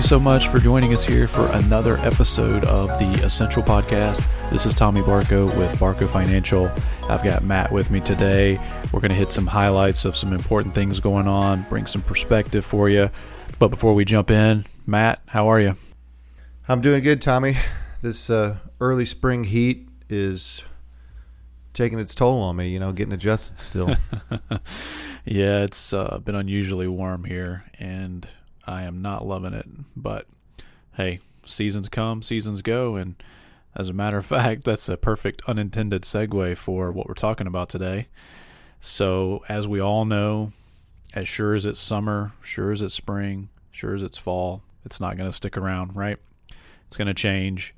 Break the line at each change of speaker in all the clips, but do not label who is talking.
You so much for joining us here for another episode of the Essential Podcast. This is Tommy Barco with Barco Financial. I've got Matt with me today. We're going to hit some highlights of some important things going on, bring some perspective for you. But before we jump in, Matt, how are you?
I'm doing good, Tommy. This uh, early spring heat is taking its toll on me, you know, getting adjusted still.
yeah, it's uh, been unusually warm here, and I am not loving it. But hey, seasons come, seasons go, and as a matter of fact, that's a perfect unintended segue for what we're talking about today. So, as we all know, as sure as it's summer, sure as it's spring, sure as it's fall, it's not going to stick around, right? It's going to change.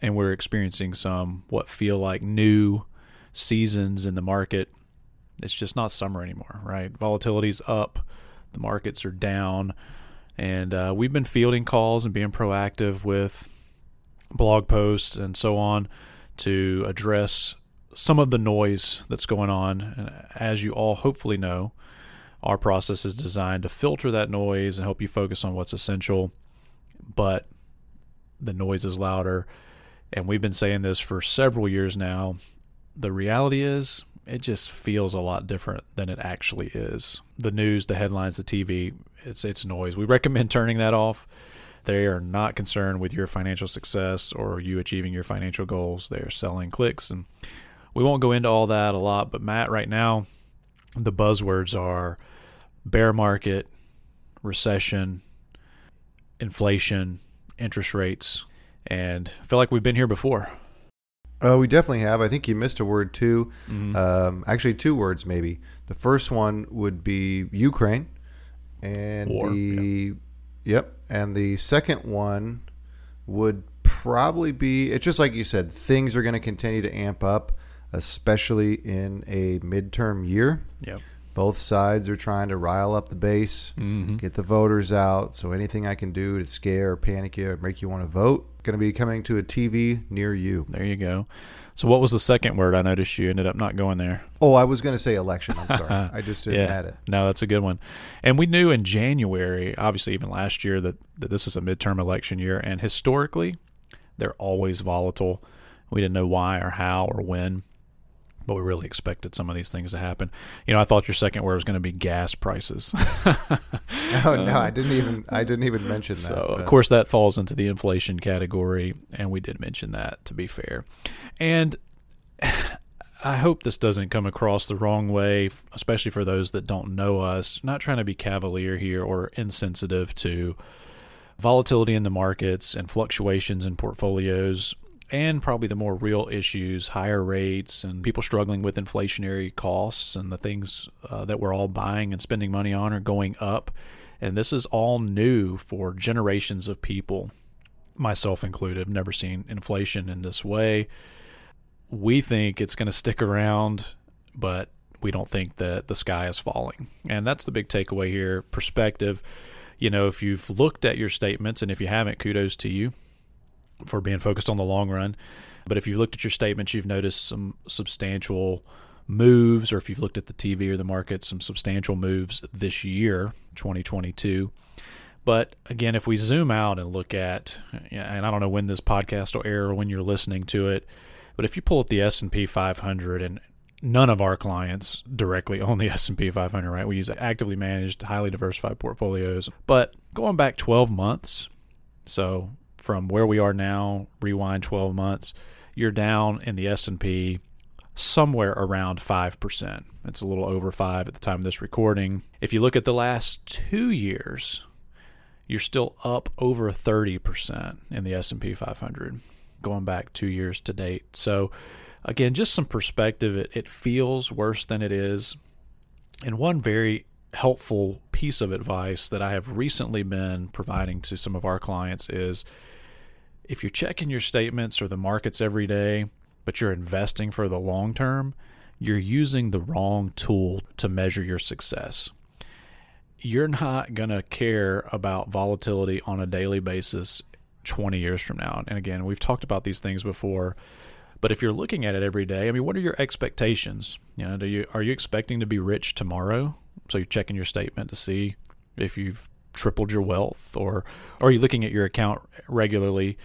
And we're experiencing some what feel like new seasons in the market. It's just not summer anymore, right? Volatility's up, the markets are down. And uh, we've been fielding calls and being proactive with blog posts and so on to address some of the noise that's going on. And as you all hopefully know, our process is designed to filter that noise and help you focus on what's essential. But the noise is louder. And we've been saying this for several years now. The reality is, it just feels a lot different than it actually is. The news, the headlines, the TV, it's it's noise. We recommend turning that off. They are not concerned with your financial success or you achieving your financial goals. They are selling clicks and we won't go into all that a lot, but Matt right now the buzzwords are bear market, recession, inflation, interest rates, and I feel like we've been here before.
Uh, we definitely have. I think you missed a word too. Mm-hmm. Um, actually, two words maybe. The first one would be Ukraine, and War, the yeah. yep, and the second one would probably be. It's just like you said. Things are going to continue to amp up, especially in a midterm year.
Yep.
Both sides are trying to rile up the base, mm-hmm. get the voters out. So anything I can do to scare or panic you or make you want to vote, going to be coming to a TV near you.
There you go. So what was the second word? I noticed you ended up not going there.
Oh, I was going to say election. I'm sorry. I just didn't yeah. add it.
No, that's a good one. And we knew in January, obviously even last year, that, that this is a midterm election year. And historically, they're always volatile. We didn't know why or how or when but we really expected some of these things to happen. You know, I thought your second word was going to be gas prices.
oh no, um, I didn't even I didn't even mention that.
So but. of course that falls into the inflation category, and we did mention that to be fair. And I hope this doesn't come across the wrong way, especially for those that don't know us. Not trying to be cavalier here or insensitive to volatility in the markets and fluctuations in portfolios and probably the more real issues higher rates and people struggling with inflationary costs and the things uh, that we're all buying and spending money on are going up. And this is all new for generations of people, myself included. I've never seen inflation in this way. We think it's going to stick around, but we don't think that the sky is falling. And that's the big takeaway here perspective. You know, if you've looked at your statements, and if you haven't, kudos to you for being focused on the long run. But if you've looked at your statements, you've noticed some substantial moves, or if you've looked at the TV or the market, some substantial moves this year, 2022. But again, if we zoom out and look at, and I don't know when this podcast will air or when you're listening to it, but if you pull up the S&P 500 and none of our clients directly own the S&P 500, right? We use actively managed, highly diversified portfolios. But going back 12 months, so from where we are now, rewind 12 months, you're down in the S&P somewhere around 5%. It's a little over 5 at the time of this recording. If you look at the last 2 years, you're still up over 30% in the S&P 500 going back 2 years to date. So again, just some perspective, it, it feels worse than it is. And one very helpful piece of advice that I have recently been providing to some of our clients is if you're checking your statements or the markets every day, but you're investing for the long term, you're using the wrong tool to measure your success. You're not going to care about volatility on a daily basis 20 years from now. And again, we've talked about these things before, but if you're looking at it every day, I mean, what are your expectations? You know, do you are you expecting to be rich tomorrow? So you're checking your statement to see if you've tripled your wealth, or, or are you looking at your account regularly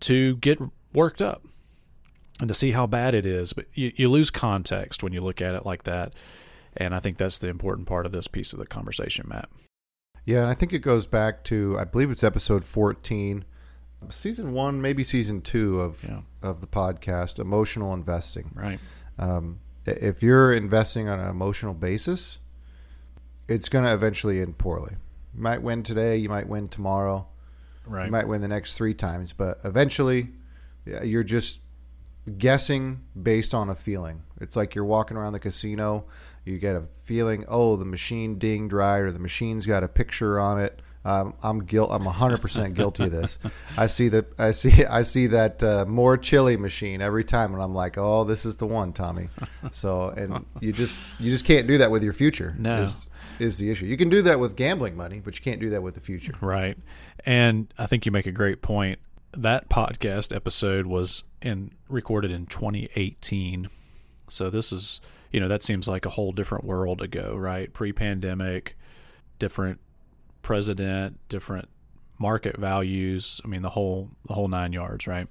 to get worked up and to see how bad it is? But you, you lose context when you look at it like that. And I think that's the important part of this piece of the conversation, Matt.
Yeah, and I think it goes back to I believe it's episode fourteen, season one, maybe season two of yeah. of the podcast, emotional investing.
Right.
Um, if you're investing on an emotional basis, it's going to eventually end poorly. You might win today, you might win tomorrow,
right?
You might win the next three times, but eventually, you're just guessing based on a feeling. It's like you're walking around the casino you get a feeling, oh, the machine dinged right, or the machine's got a picture on it. Um, I'm guilt. I'm 100 percent guilty of this. I see that. I see. I see that uh, more chili machine every time, and I'm like, oh, this is the one, Tommy. So, and you just you just can't do that with your future.
No,
is, is the issue. You can do that with gambling money, but you can't do that with the future.
Right. And I think you make a great point. That podcast episode was in recorded in 2018. So this is you know, that seems like a whole different world ago, right? Pre pandemic, different president, different market values. I mean, the whole the whole nine yards, right?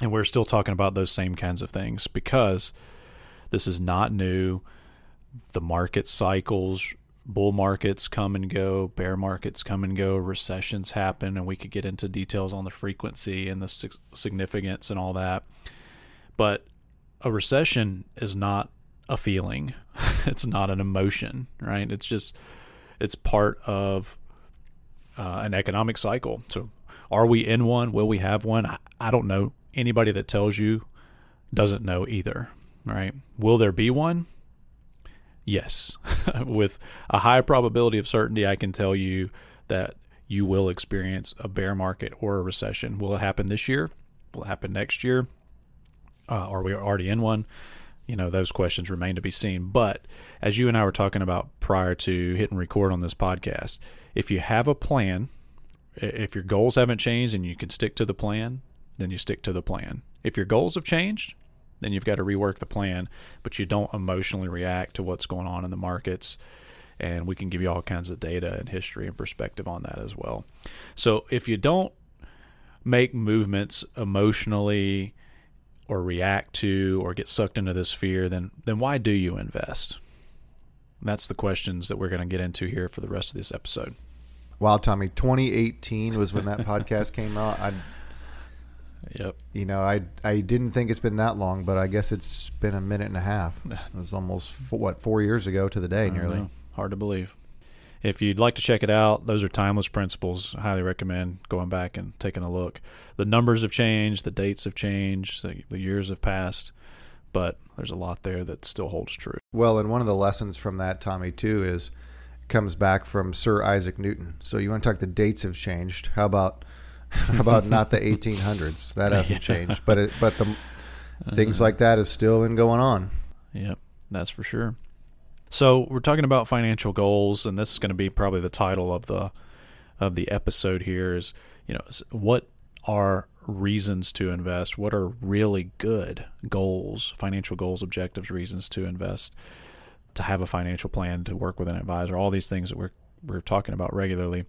And we're still talking about those same kinds of things because this is not new. The market cycles, bull markets come and go, bear markets come and go, recessions happen, and we could get into details on the frequency and the significance and all that. But a recession is not a feeling. it's not an emotion, right? It's just it's part of uh, an economic cycle. So, are we in one? Will we have one? I, I don't know. Anybody that tells you doesn't know either, right? Will there be one? Yes. With a high probability of certainty, I can tell you that you will experience a bear market or a recession. Will it happen this year? Will it happen next year? Uh, are we already in one? you know those questions remain to be seen but as you and i were talking about prior to hitting record on this podcast if you have a plan if your goals haven't changed and you can stick to the plan then you stick to the plan if your goals have changed then you've got to rework the plan but you don't emotionally react to what's going on in the markets and we can give you all kinds of data and history and perspective on that as well so if you don't make movements emotionally or react to or get sucked into this fear, then then why do you invest? That's the questions that we're going to get into here for the rest of this episode.
Wow, Tommy, 2018 was when that podcast came out. I
Yep.
You know, I I didn't think it's been that long, but I guess it's been a minute and a half. It was almost what four years ago to the day, nearly. Know.
Hard to believe if you'd like to check it out, those are timeless principles. I highly recommend going back and taking a look. The numbers have changed, the dates have changed, the, the years have passed, but there's a lot there that still holds true.
Well, and one of the lessons from that, Tommy, too, is comes back from Sir Isaac Newton. So you want to talk the dates have changed? How about about not the 1800s? That hasn't yeah. changed, but it, but the uh-huh. things like that is still in going on.
Yep, that's for sure. So we're talking about financial goals, and this is going to be probably the title of the of the episode. Here is you know what are reasons to invest? What are really good goals, financial goals, objectives, reasons to invest? To have a financial plan, to work with an advisor, all these things that we're we're talking about regularly.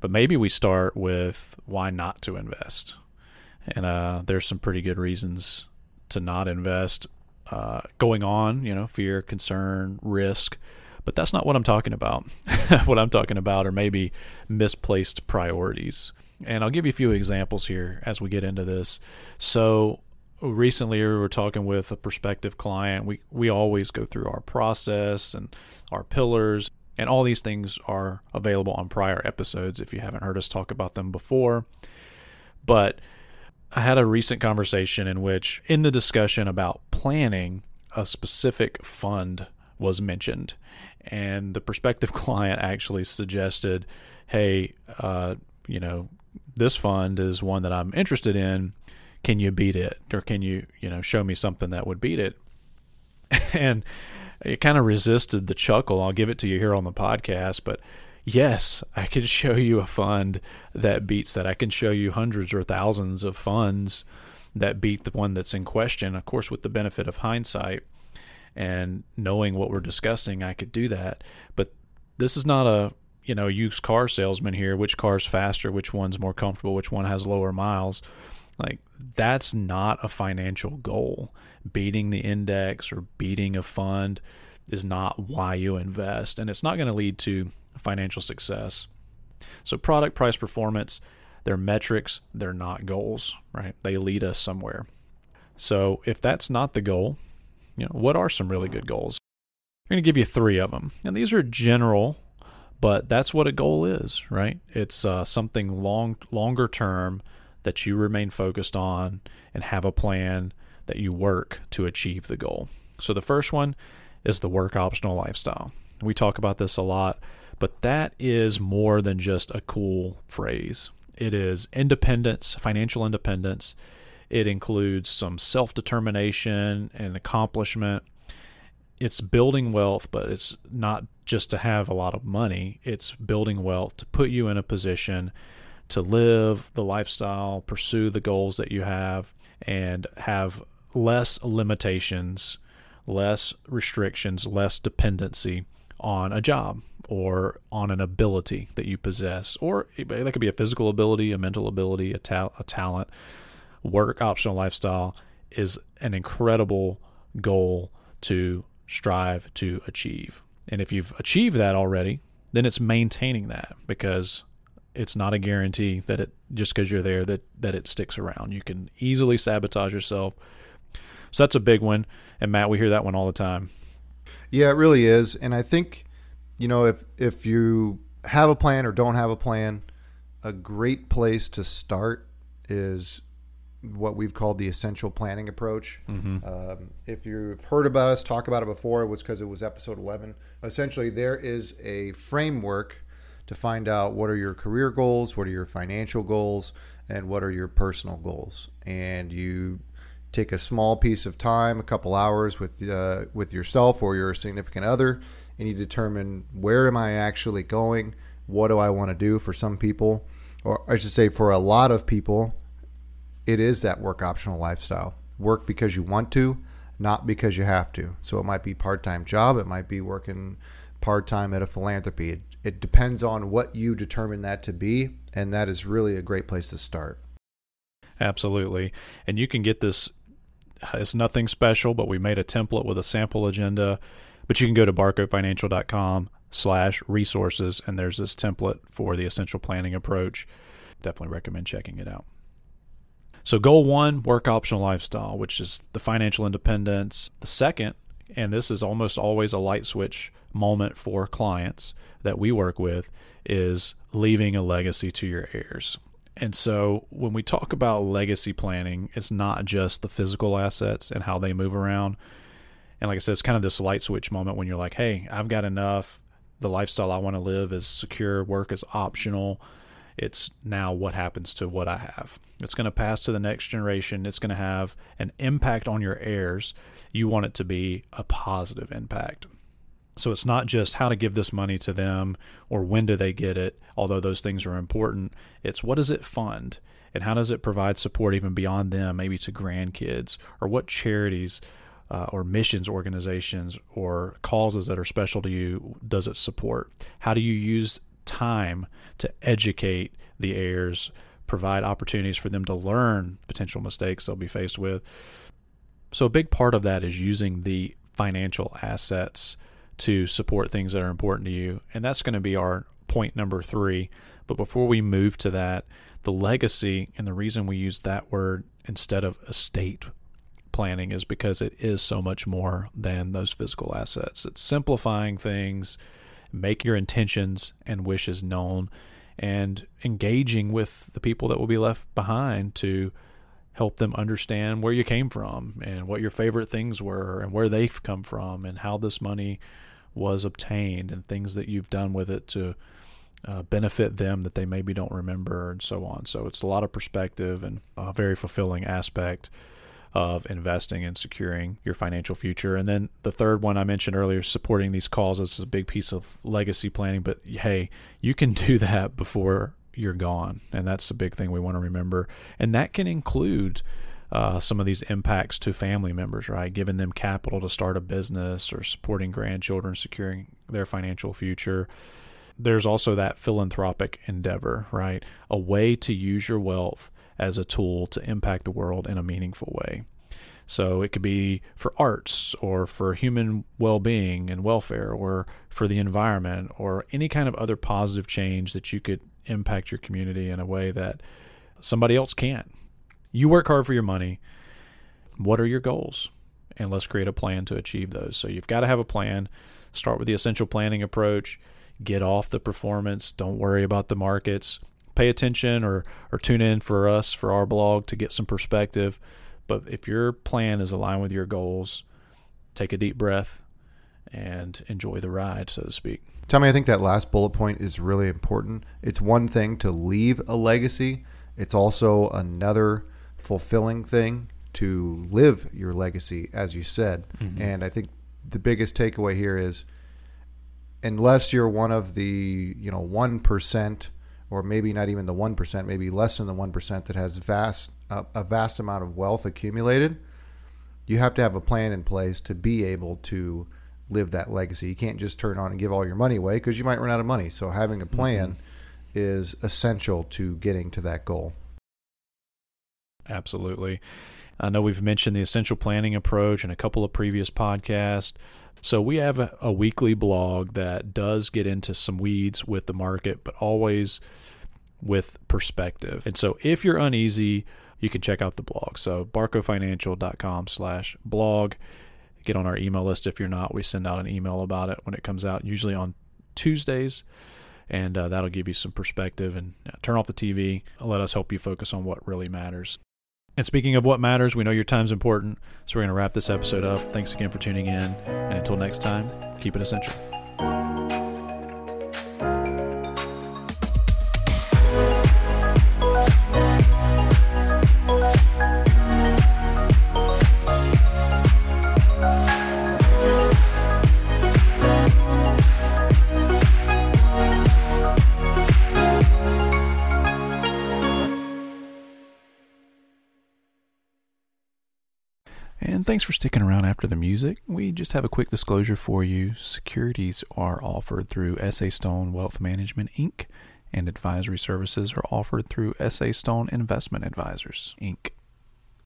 But maybe we start with why not to invest. And uh, there's some pretty good reasons to not invest uh, going on, you know, fear, concern, risk. But that's not what I'm talking about. what I'm talking about are maybe misplaced priorities. And I'll give you a few examples here as we get into this. So, recently we were talking with a prospective client. We, we always go through our process and our pillars, and all these things are available on prior episodes if you haven't heard us talk about them before. But I had a recent conversation in which, in the discussion about planning, a specific fund was mentioned. And the prospective client actually suggested, hey, uh, you know, this fund is one that I'm interested in. Can you beat it? Or can you, you know, show me something that would beat it? and it kind of resisted the chuckle. I'll give it to you here on the podcast, but yes, I can show you a fund that beats that. I can show you hundreds or thousands of funds that beat the one that's in question. Of course, with the benefit of hindsight and knowing what we're discussing, I could do that. But this is not a you know, used car salesman here, which car's faster, which one's more comfortable, which one has lower miles. Like that's not a financial goal. Beating the index or beating a fund is not why you invest, and it's not going to lead to financial success. So, product price performance, they're metrics, they're not goals, right? They lead us somewhere. So, if that's not the goal, you know, what are some really good goals? I'm going to give you three of them. And these are general, but that's what a goal is, right? It's uh, something long, longer term that you remain focused on and have a plan that you work to achieve the goal. So the first one is the work optional lifestyle. We talk about this a lot, but that is more than just a cool phrase. It is independence, financial independence. It includes some self determination and accomplishment. It's building wealth, but it's not just to have a lot of money. It's building wealth to put you in a position to live the lifestyle, pursue the goals that you have, and have less limitations, less restrictions, less dependency on a job or on an ability that you possess. Or that could be a physical ability, a mental ability, a, ta- a talent. Work optional lifestyle is an incredible goal to strive to achieve. And if you've achieved that already, then it's maintaining that because it's not a guarantee that it just because you're there that that it sticks around. You can easily sabotage yourself. So that's a big one. And Matt, we hear that one all the time.
Yeah, it really is. And I think, you know, if if you have a plan or don't have a plan, a great place to start is what we've called the essential planning approach. Mm-hmm. Um, if you've heard about us talk about it before, it was because it was episode 11. Essentially, there is a framework to find out what are your career goals, what are your financial goals, and what are your personal goals. And you take a small piece of time, a couple hours with uh, with yourself or your significant other, and you determine where am I actually going? What do I want to do? For some people, or I should say, for a lot of people, it is that work optional lifestyle. Work because you want to, not because you have to. So it might be part time job, it might be working part time at a philanthropy. It, it depends on what you determine that to be, and that is really a great place to start.
Absolutely. And you can get this, it's nothing special, but we made a template with a sample agenda. But you can go to barcofinancial.com slash resources, and there's this template for the essential planning approach. Definitely recommend checking it out. So, goal one, work optional lifestyle, which is the financial independence. The second, and this is almost always a light switch moment for clients that we work with is leaving a legacy to your heirs. And so when we talk about legacy planning, it's not just the physical assets and how they move around. And like I said, it's kind of this light switch moment when you're like, hey, I've got enough. The lifestyle I want to live is secure, work is optional. It's now what happens to what I have. It's going to pass to the next generation. It's going to have an impact on your heirs. You want it to be a positive impact. So it's not just how to give this money to them or when do they get it, although those things are important. It's what does it fund and how does it provide support even beyond them, maybe to grandkids or what charities uh, or missions organizations or causes that are special to you does it support? How do you use time to educate the heirs, provide opportunities for them to learn potential mistakes they'll be faced with? So, a big part of that is using the financial assets to support things that are important to you. And that's going to be our point number three. But before we move to that, the legacy and the reason we use that word instead of estate planning is because it is so much more than those physical assets. It's simplifying things, make your intentions and wishes known, and engaging with the people that will be left behind to help them understand where you came from and what your favorite things were and where they've come from and how this money was obtained and things that you've done with it to uh, benefit them that they maybe don't remember and so on. So it's a lot of perspective and a very fulfilling aspect of investing and securing your financial future. And then the third one I mentioned earlier, supporting these causes is a big piece of legacy planning. But hey, you can do that before you're gone. And that's the big thing we want to remember. And that can include uh, some of these impacts to family members, right? Giving them capital to start a business or supporting grandchildren, securing their financial future. there's also that philanthropic endeavor, right? A way to use your wealth as a tool to impact the world in a meaningful way. So it could be for arts or for human well being and welfare or for the environment or any kind of other positive change that you could impact your community in a way that somebody else can't. You work hard for your money. What are your goals? And let's create a plan to achieve those. So you've got to have a plan. Start with the essential planning approach. Get off the performance. Don't worry about the markets. Pay attention or, or tune in for us for our blog to get some perspective. But if your plan is aligned with your goals, take a deep breath and enjoy the ride, so to speak.
Tommy, I think that last bullet point is really important. It's one thing to leave a legacy, it's also another fulfilling thing to live your legacy, as you said. Mm-hmm. And I think the biggest takeaway here is unless you're one of the, you know, 1% or maybe not even the 1%, maybe less than the 1% that has vast a, a vast amount of wealth accumulated, you have to have a plan in place to be able to live that legacy. You can't just turn on and give all your money away because you might run out of money. So having a mm-hmm. plan mm-hmm. is essential to getting to that goal.
Absolutely. I know we've mentioned the essential planning approach in a couple of previous podcasts. So we have a, a, weekly blog that does get into some weeds with the market, but always with perspective. And so if you're uneasy, you can check out the blog. So barcofinancial.com slash blog. Get on our email list if you're not. We send out an email about it when it comes out, usually on Tuesdays. And uh, that'll give you some perspective and uh, turn off the TV. Let us help you focus on what really matters. And speaking of what matters, we know your time's important. So we're going to wrap this episode up. Thanks again for tuning in. And until next time, keep it essential. Thanks for sticking around after the music. We just have a quick disclosure for you. Securities are offered through SA Stone Wealth Management Inc., and advisory services are offered through SA Stone Investment Advisors Inc.